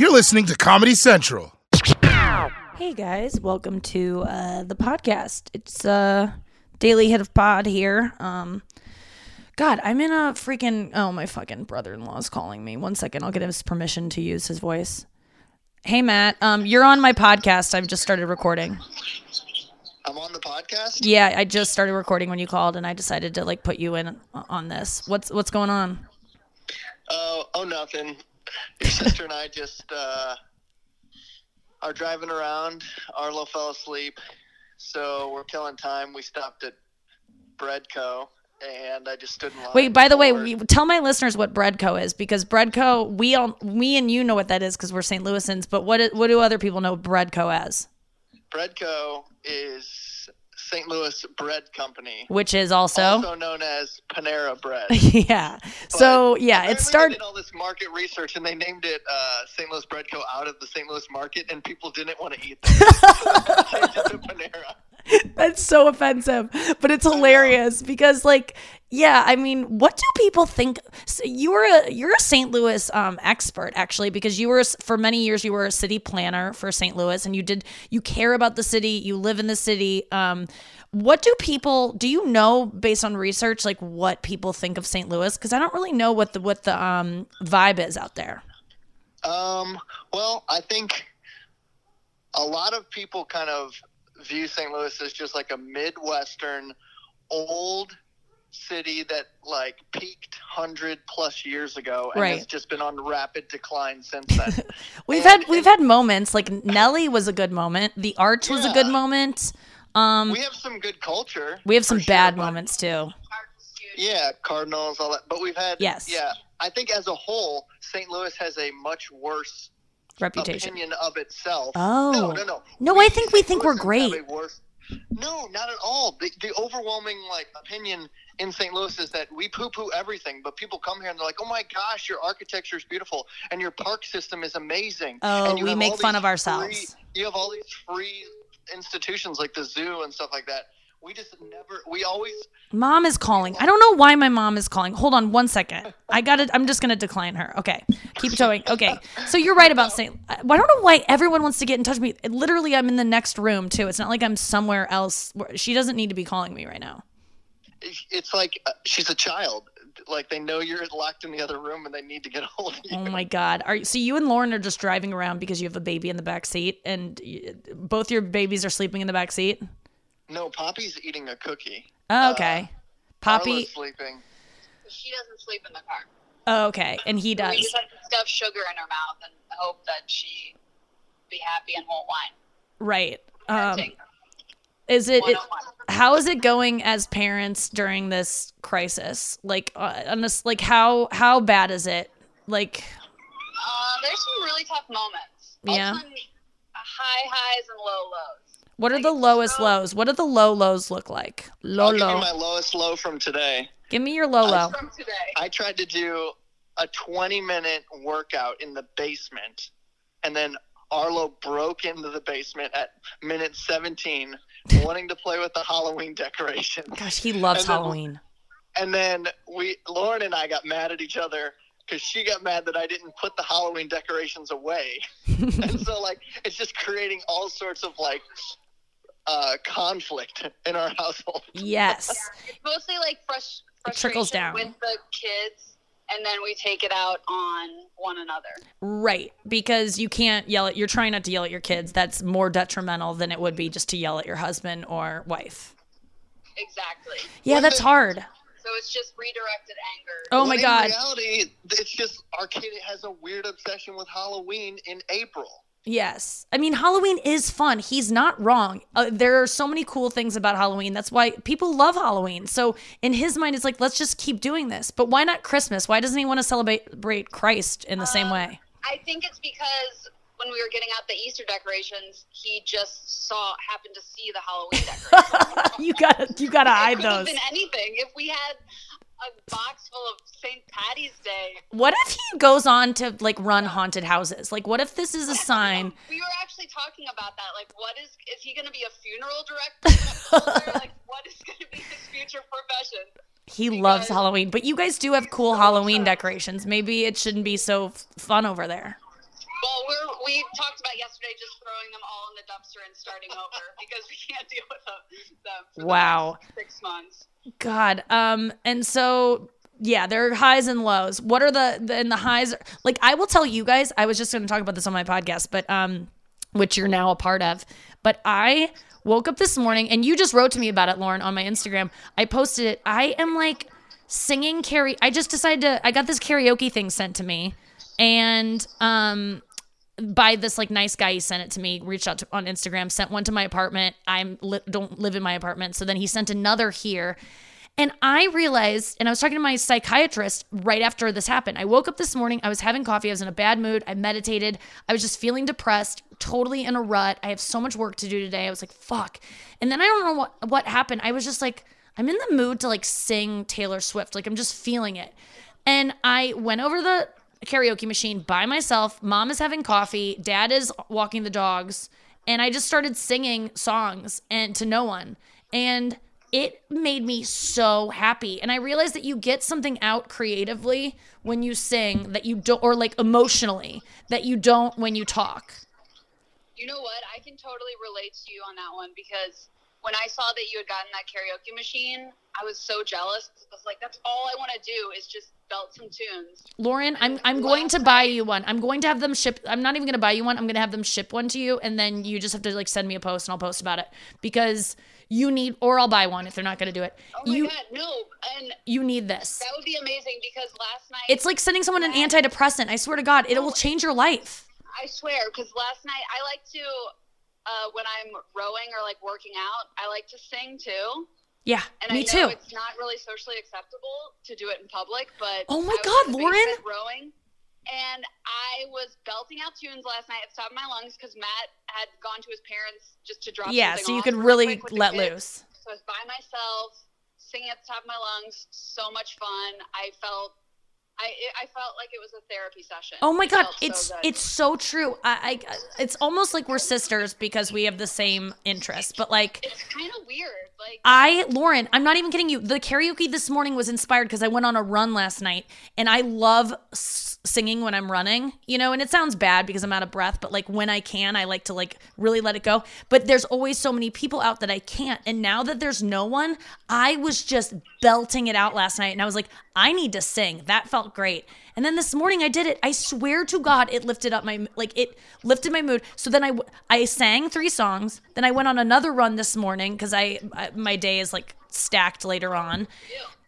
You're listening to Comedy Central. Hey guys, welcome to uh, the podcast. It's uh, daily hit of pod here. Um, God, I'm in a freaking. Oh, my fucking brother-in-law is calling me. One second, I'll get his permission to use his voice. Hey Matt, um, you're on my podcast. I've just started recording. I'm on the podcast. Yeah, I just started recording when you called, and I decided to like put you in on this. What's what's going on? Oh, oh, nothing. Your sister and I just uh, are driving around. Arlo fell asleep, so we're killing time. We stopped at Breadco, and I just stood in line. Wait, by the way, we, tell my listeners what Breadco is because Breadco, we all, me and you know what that is because we're St. Louisans. But what what do other people know Breadco as? Breadco is St. Louis Bread Company, Which is also, also known as Panera Bread. yeah. So yeah, it they started. did all this market research, and they named it uh, St. Louis Bread Co. out of the St. Louis market, and people didn't want to eat them. so they changed it to Panera. That's so offensive, but it's hilarious because, like, yeah, I mean, what do people think? So you were a you're a St. Louis um, expert actually because you were for many years you were a city planner for St. Louis and you did you care about the city, you live in the city. Um, what do people do you know based on research like what people think of St. Louis? Because I don't really know what the what the um, vibe is out there. Um, well, I think a lot of people kind of view St. Louis as just like a Midwestern old city that like peaked 100 plus years ago and Right. has just been on rapid decline since then. We've And- had we've had moments like Nelly was a good moment, the Arch was a good moment. Um, we have some good culture. we have some bad but- moments too. Yeah, Cardinals, all that. But we've had Yes. Yeah, I think as a whole, St. Louis has a much worse Reputation. opinion of itself. Oh. no, no, no. No, I think we think we're great. No, not at all. The, the overwhelming like opinion in St. Louis is that we poo-poo everything, but people come here and they're like, "Oh my gosh, your architecture is beautiful and your park system is amazing." Oh, we make fun of ourselves. free- you have all these free institutions like the zoo and stuff like that. We just never. We always. Mom is calling. I don't know why my mom is calling. Hold on one second. I got it. I'm just gonna decline her. Okay, keep going. Okay, so you're right about saying I don't know why everyone wants to get in touch with me. Literally, I'm in the next room too. It's not like I'm somewhere else. She doesn't need to be calling me right now. It's like uh, she's a child. Like they know you're locked in the other room and they need to get a hold of you. Oh my god. Are so you and Lauren are just driving around because you have a baby in the back seat and y- both your babies are sleeping in the back seat? No, Poppy's eating a cookie. Oh, okay. Poppy. Arlo's sleeping. She doesn't sleep in the car. Oh, okay, and he We does. just have to stuff sugar in her mouth and hope that she be happy and won't whine. Right. Um, is it, it how is it going as parents during this crisis? Like uh, on this, like how how bad is it? Like Uh, there's some really tough moments. Yeah. High highs and low lows. What are the lowest so- lows? What do the low lows look like? Low I'll give you low. my lowest low from today. Give me your low low. From today. I tried to do a 20 minute workout in the basement, and then Arlo broke into the basement at minute 17, wanting to play with the Halloween decorations. Gosh, he loves And then- Halloween. And then we, Lauren and I, got mad at each other because she got mad that I didn't put the Halloween decorations away, and so like it's just creating all sorts of like uh, conflict in our household. Yes. It's mostly like frus- It trickles down. with the kids, and then we take it out on one another. Right, because you can't yell at you're trying not to yell at your kids. That's more detrimental than it would be just to yell at your husband or wife. Exactly. Yeah, Well, that's the- hard. So it's just redirected anger. Oh When my in god. reality, it's just our kid has a weird obsession with Halloween in April. Yes. I mean, Halloween is fun. He's not wrong. Uh, there are so many cool things about Halloween. That's why people love Halloween. So, in his mind, it's like, let's just keep doing this. But why not Christmas? Why doesn't he want to celebrate Christ in the same way? I think it's because when we were getting out the Easter decorations, he just saw happened to see the Halloween decorations. you gotta, you gotta it hide those. been anything. If we had a box full of St. Patty's Day, What if he goes on to like run haunted houses? Like, what if this is a sign? we were actually talking about that. Like, what is is he going to be a funeral director? like, what is going to be his future profession? He loves Halloween, but you guys do have cool Halloween decorations. Maybe it shouldn't be so f- fun over there. Well, we're we talked about yesterday, just throwing them all in the dumpster and starting over because we can't deal with them, them Wow. six months. God. Um, and so yeah, there are highs and lows. What are the, and the highs? Like I will tell you guys, I was just going to talk about this on my podcast, but um, which you're now a part of. But I woke up this morning, and you just wrote to me about it, Lauren, on my Instagram. I posted it. I am like singing karaoke. I just decided to. I got this karaoke thing sent to me, and um, by this like nice guy he sent it to me reached out to, on instagram sent one to my apartment. I'm li- don't live in my apartment. So then he sent another here. And i realized and i was talking to my psychiatrist right after this happened. I woke up this morning i was having coffee i was in a bad mood i meditated i was just feeling depressed totally in a rut. I have so much work to do today. I was like fuck. And then i don't know what what happened. I was just like i'm in the mood to like sing taylor swift. Like i'm just feeling it. And I went over the karaoke machine by myself. Mom is having coffee, dad is walking the dogs, and I just started singing songs and to no one. And it made me so happy. And I realized that you get something out creatively when you sing that you don't or like emotionally that you don't when you talk. You know what? I can totally relate to you on that one because when I saw that you had gotten that karaoke machine, I was so jealous. I was like, that's all I want to do is just belt some tunes. Lauren, I'm I'm going to buy you one. I'm going to have them ship. I'm not even going to buy you one. I'm going to have them ship one to you, and then you just have to like send me a post, and I'll post about it because you need, or I'll buy one if they're not going to do it. Oh my you god, no! And you need this. that would be amazing because last night It's like sending someone an antidepressant. I swear to God, it will change your life. I swear, because last night I like to, uh, when I'm rowing or like working out, I like to sing too. Yeah, And me I know too. it's not really socially acceptable to do it in public, but Oh my God, Lauren. rowing, and I was belting out tunes last night at the top of my lungs because Matt had gone to his parents just to drop. Yeah, so you could really quick with the let loose. So I was by myself, singing at the top of my lungs. So much fun. I felt, I, it, I felt like it was a therapy session. Oh my It god, felt so it's it's so true. I, I it's almost like we're sisters because we have the same interests. But like It's kind of weird. Like I, Lauren, I'm not even kidding you. The karaoke this morning was inspired because I went on a run last night and I love singing when I'm running, you know, and it sounds bad because I'm out of breath, but like when I can, I like to like really let it go. But there's always so many people out that I can't. And now that there's no one, I was just belting it out last night and I was like, I need to sing. That felt great. And then this morning I did it. I swear to God, it lifted up my like it lifted my mood. So then I I sang three songs. Then I went on another run this morning because I, I my day is like stacked later on.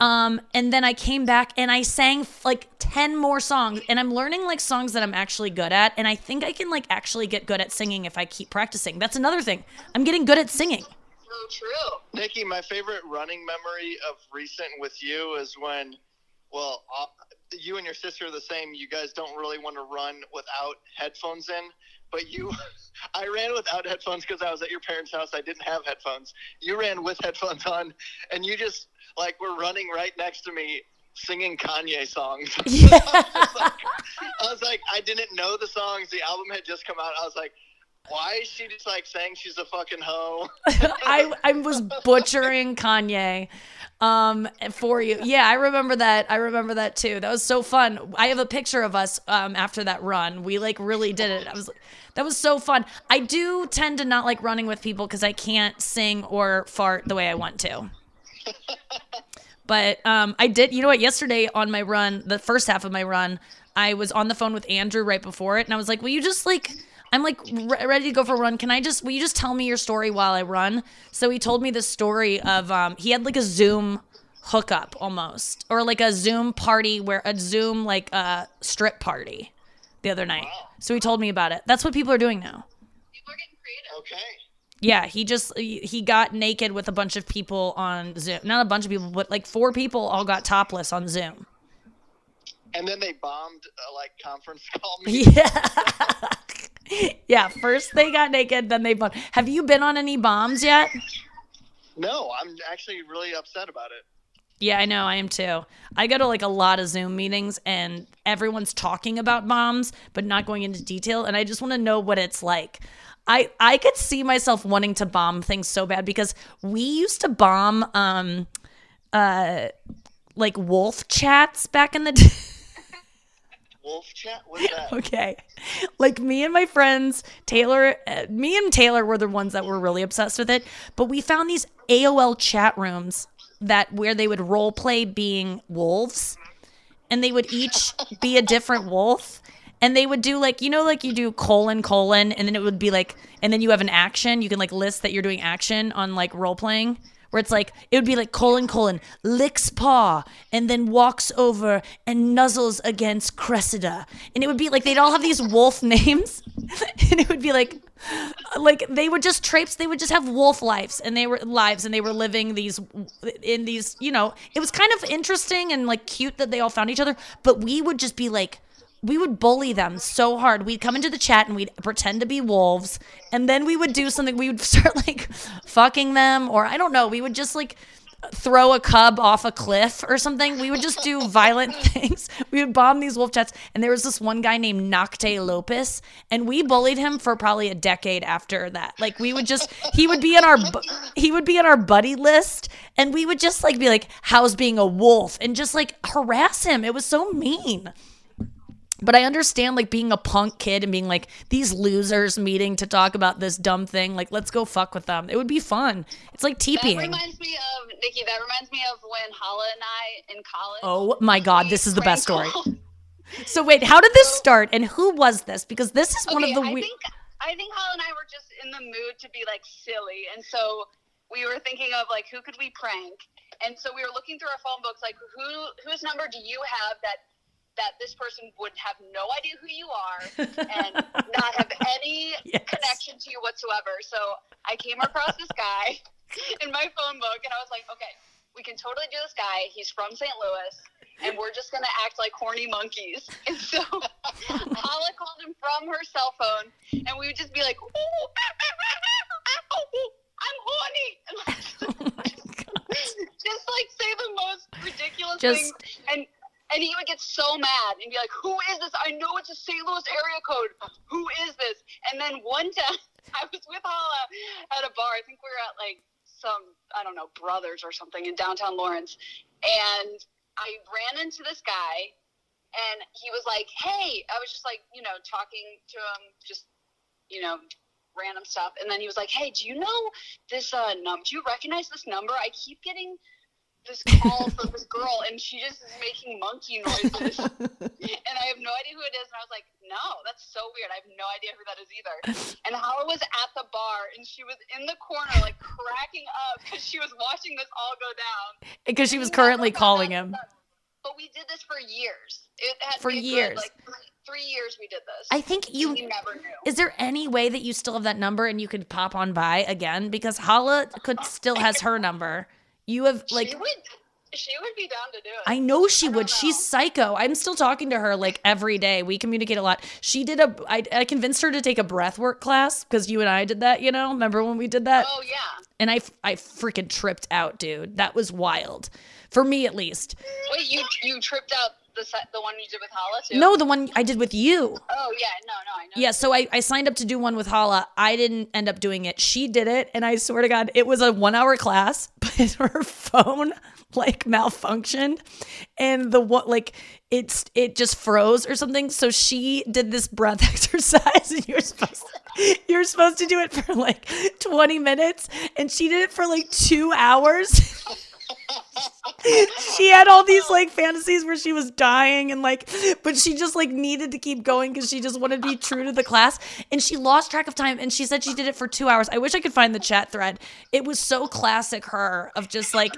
Um, and then I came back and I sang like ten more songs. And I'm learning like songs that I'm actually good at. And I think I can like actually get good at singing if I keep practicing. That's another thing. I'm getting good at singing. so true. Nikki, my favorite running memory of recent with you is when, well, uh, you and your sister are the same. You guys don't really want to run without headphones in, but you, I ran without headphones because I was at your parents' house. I didn't have headphones. You ran with headphones on, and you just like were running right next to me singing Kanye songs. Yeah. I was like, I didn't know the songs. The album had just come out. I was like, why is she just like saying she's a fucking hoe? I I was butchering Kanye um for you. Yeah, I remember that. I remember that too. That was so fun. I have a picture of us um after that run. We like really did it. I was that was so fun. I do tend to not like running with people cuz I can't sing or fart the way I want to. But um I did, you know what, yesterday on my run, the first half of my run, I was on the phone with Andrew right before it and I was like, "Will you just like I'm like re- ready to go for a run. Can I just will you just tell me your story while I run? So he told me the story of um he had like a Zoom hookup almost or like a Zoom party where a Zoom like uh strip party the other night. So he told me about it. That's what people are doing now. People are getting creative. Okay. Yeah, he just he he got naked with a bunch of people on Zoom. Not a bunch of people, but like four people all got topless on Zoom. And then they bombed uh, like conference call me. Yeah. yeah, first they got naked, then they bombed. Have you been on any bombs yet? No, I'm actually really upset about it. Yeah, I know, I am too. I go to like a lot of Zoom meetings and everyone's talking about bombs but not going into detail and I just want to know what it's like. I I could see myself wanting to bomb things so bad because we used to bomb um uh like wolf chats back in the day. Wolf chat? What's that? Okay. Like me and my friends, Taylor, uh, me and Taylor were the ones that were really obsessed with it, but we found these AOL chat rooms that where they would role play being wolves and they would each be a different wolf and they would do like you know like you do colon colon and then it would be like and then you have an action you can like list that you're doing action on like role playing where it's like it would be like colon colon licks paw and then walks over and nuzzles against Cressida. And it would be like they'd all have these wolf names. And it would be like like they would just traipse they would just have wolf lives. And they were lives and they were living these in these you know it was kind of interesting and like cute that they all found each other. But we would just be like we would bully them so hard. We'd come into the chat and we'd pretend to be wolves, and then we would do something. We would start like fucking them, or I don't know. We would just like throw a cub off a cliff or something. We would just do violent things. We would bomb these wolf chats. And there was this one guy named Nocte Lopez, and we bullied him for probably a decade after that. Like we would just he would be in our he would be in our buddy list, and we would just like be like, "How's being a wolf?" and just like harass him. It was so mean. But I understand like being a punk kid and being like these losers meeting to talk about this dumb thing. Like, let's go fuck with them. It would be fun. It's like That reminds me of Nikki. That reminds me of when Hala and I in college. Oh my god, this is the best story. So wait, how did this start and who was this? Because this is one of the I think I think Hala and I were just in the mood to be like silly, and so we were thinking of like who could we prank, and so we were looking through our phone books, like who whose number do you have that that this person would have no idea who you are and not have any Yes. connection to you whatsoever. So I came across this guy in my phone book, and I was like, okay, we can totally do this guy. He's from St. Louis, and we're just gonna act like horny monkeys. And so Hala called him from her cell phone, and we would just be like, "Ooh, I'm horny," oh and like, just like say the most ridiculous Just- things, and he would get so mad and be like, "Who is this? I know it's a St. Louis area code. Who is this?" And then one time, I was with Hala at a bar. I think we were at like some I don't know Brothers or something in downtown Lawrence, and I ran into this guy, and he was like, "Hey," I was just like, you know, talking to him, just you know, random stuff, and then he was like, "Hey, do you know this uh num? Do you recognize this number? I keep getting." This call from this girl, and she just is making monkey noises, and I have no idea who it is. And I was like, "No, that's so weird. I have no idea who that is either." And Hala was at the bar, and she was in the corner, like cracking up because she was watching this all go down. because she was currently calling him. that- But we did this for years. It had For been good, years. like three, three years we did this. I think you never knew. Is there any way that you still have that number and you could pop on by again? Because Hala could still has her number. You have like she would, she would be down to do it. I know she I would. She's psycho. I'm still talking to her like every day. We communicate a lot. She did a. I, I convinced her to take a breathwork class because you and I did that. You know, remember when we did that? oh yeah. And I I freaking tripped out, dude. That was wild, for me at least. Wait, you you tripped out the set, the one you did with Hala too? No, the one I did with you. Oh yeah, no, no, I know. Yeah, so I, I signed up to do one with Hala. I didn't end up doing it. She did it, and I swear to God, it was a one hour class, her phone like malfunctioned, and the what like it's it just froze or something. So she did this breath exercise, and you're supposed to, you're supposed to do it for like 20 minutes, and she did it for like two hours. she had all these like fantasies where she was dying and like but she just like needed to keep going because she just wanted to be true to the class. And she lost track of time and she said she did it for two hours. I wish i could find the chat thread. It was so classic her of just like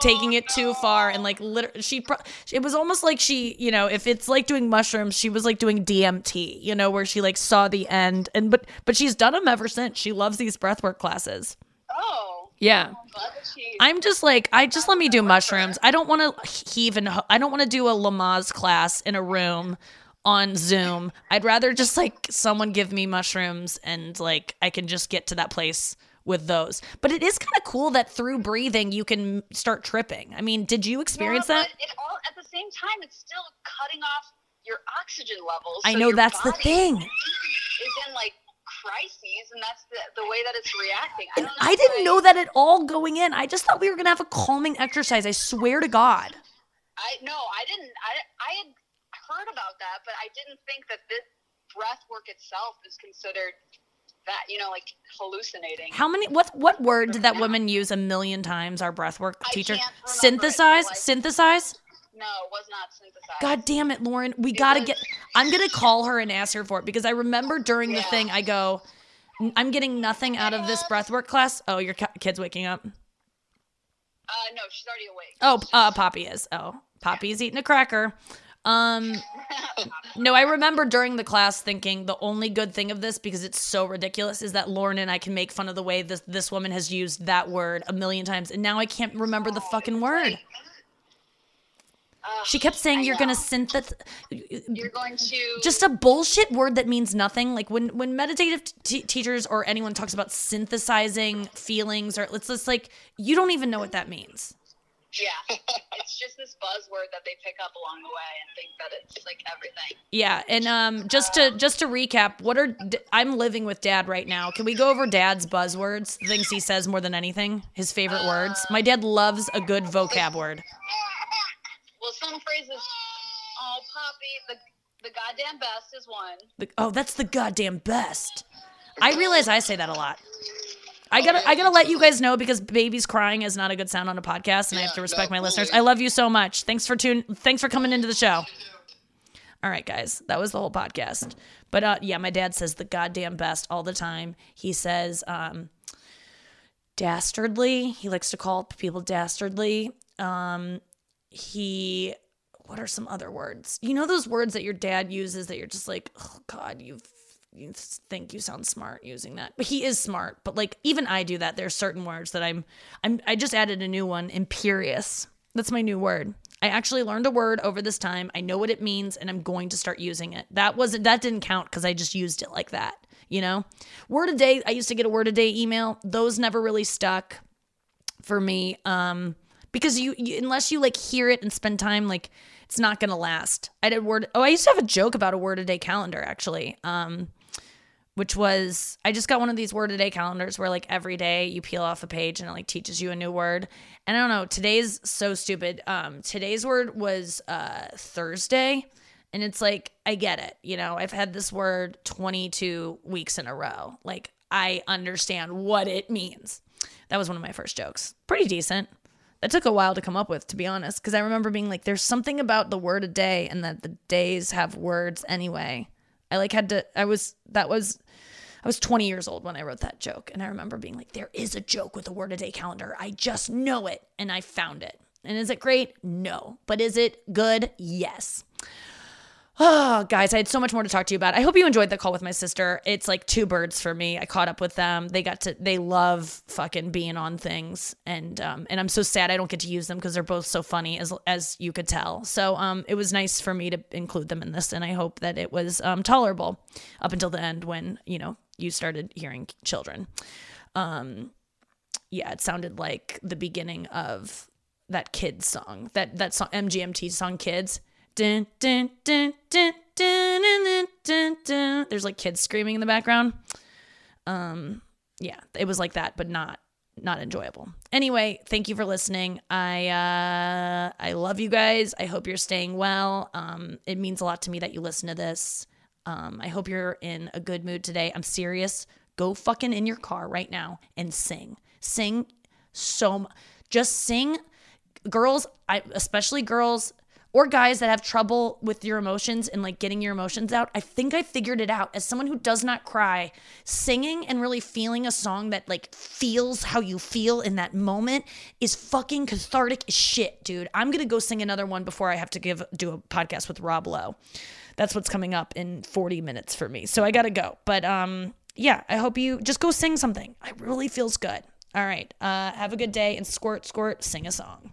taking it too far and like literally she pro- it was almost like she you know if it's like doing mushrooms she was like doing dmt you know where she like saw the end and but but she's done them ever since. She loves these breathwork classes. Oh, yeah I'm glad that she. I'm just like, I just let me do mushrooms. I don't want to heave and ho- I don't want to do a Lamaze class in a room on Zoom. I'd rather just like someone give me mushrooms and like I can just get to that place with those. But it is kind of cool that through breathing you can start tripping. I mean, did you experience yeah, that? It all at the same time, it's still cutting off your oxygen levels. I know that's the thing. Is in like crises, and that's the, the way that it's reacting. I And don't know. I didn't why- know that at all going in. I just thought we were going to have a calming exercise. I swear to God. I no, I didn't. I I had heard about that, but I didn't think that this breath work itself is considered that you know like hallucinating. How many? What what word did that woman use a million times? Our breathwork I teacher. can't it, Synthesize. like- Synthesize. No, it was not synthesized. God damn it, Lauren. We gotta was- get. I'm gonna call her and ask her for it because I remember during the thing I go, I'm getting nothing out of this breathwork class. Oh, your kid's waking up. Uh, no, she's already awake. Oh, uh, Poppy is. Oh, Poppy's eating a cracker. Um, no, I remember during the class thinking the only good thing of this because it's so ridiculous is that Lauren and I can make fun of the way this this woman has used that word a million times, and now I can't remember the fucking word. Ugh, She kept saying I you're gonna synthesize. You're going to just a bullshit word that means nothing. Like when when meditative t- teachers or anyone talks about synthesizing feelings, or it's just like you don't even know what that means. yeah. it's just this buzzword that they pick up along the way and think that it's like everything. Yeah, and um, just to just to recap, what are d- I'm living with Dad right now? Can we go over Dad's buzzwords, things he says more than anything, his favorite words? My dad loves a good vocab word. Well, some phrases. Oh, Poppy, the the goddamn best is one. The- oh, that's the goddamn best. I realize I say that a lot. I gotta I gotta let you guys know because babies crying is not a good sound on a podcast, and I have to respect no, my listeners. I love you so much. Thanks for tune. Thanks for coming into the show. All right, guys, that was the whole podcast. But uh, yeah, my dad says the goddamn best all the time. He says um, dastardly. He likes to call people dastardly. Um, he what are some other words? You know those words that your dad uses that you're just like, oh God, you you think you sound smart using that, but he is smart. But like even I do that. There's certain words that I'm I'm I just added a new one, imperious. That's my new word. I actually learned a word over this time. I know what it means, and I'm going to start using it. That wasn't that didn't count because I just used it like that. You know, word a day. I used to get a word a day email. Those never really stuck for me um because you, you unless you like hear it and spend time like it's not gonna last. I did word oh i used to have a joke about a word a day calendar actually um which was i just got one of these word a day calendars where like every day you peel off a page and it like teaches you a new word. And i don't know today's so stupid. Um today's word was uh thursday and it's like i get it you know? I've had this word 22 weeks in a row. Like i understand what it means. That was one of my first jokes. Pretty decent. That took a while to come up with, to be honest, because I remember being like, there's something about the word a day and that the days have words anyway. I like had to, I was, that was, I was 20 years old when I wrote that joke. And I remember being like, there is a joke with a word a day calendar. I just know it. And I found it. And is it great? No. But is it good? Yes. Oh, guys, I had so much more to talk to you about. I hope you enjoyed the call with my sister. It's like two birds for me. I caught up with them. They got to they love fucking being on things and um and I'm so sad I don't get to use them because they're both so funny as as you could tell. So um it was nice for me to include them in this and I hope that it was um tolerable up until the end when, you know, you started hearing children. Um yeah, it sounded like the beginning of that kids song. That that song MGMT song Kids. There's like kids screaming in the background. Um, yeah, it was like that, but not not enjoyable. Anyway, thank you for listening. I uh, I love you guys. I hope you're staying well. Um, it means a lot to me that you listen to this. Um, I hope you're in a good mood today. I'm serious. Go fucking in your car right now and sing. Sing so. Just sing. Girls, I, especially girls, or guys that have trouble with your emotions and like getting your emotions out. I think I figured it out. As someone who does not cry, singing and really feeling a song that like feels how you feel in that moment is fucking cathartic as shit, dude. I'm going to go sing another one before I have to give do a podcast with Rob Lowe. That's what's coming up in 40 minutes for me. So I got to go. But um yeah, I hope you just go sing something. It really feels good. All right. Uh have a good day and squirt squirt sing a song.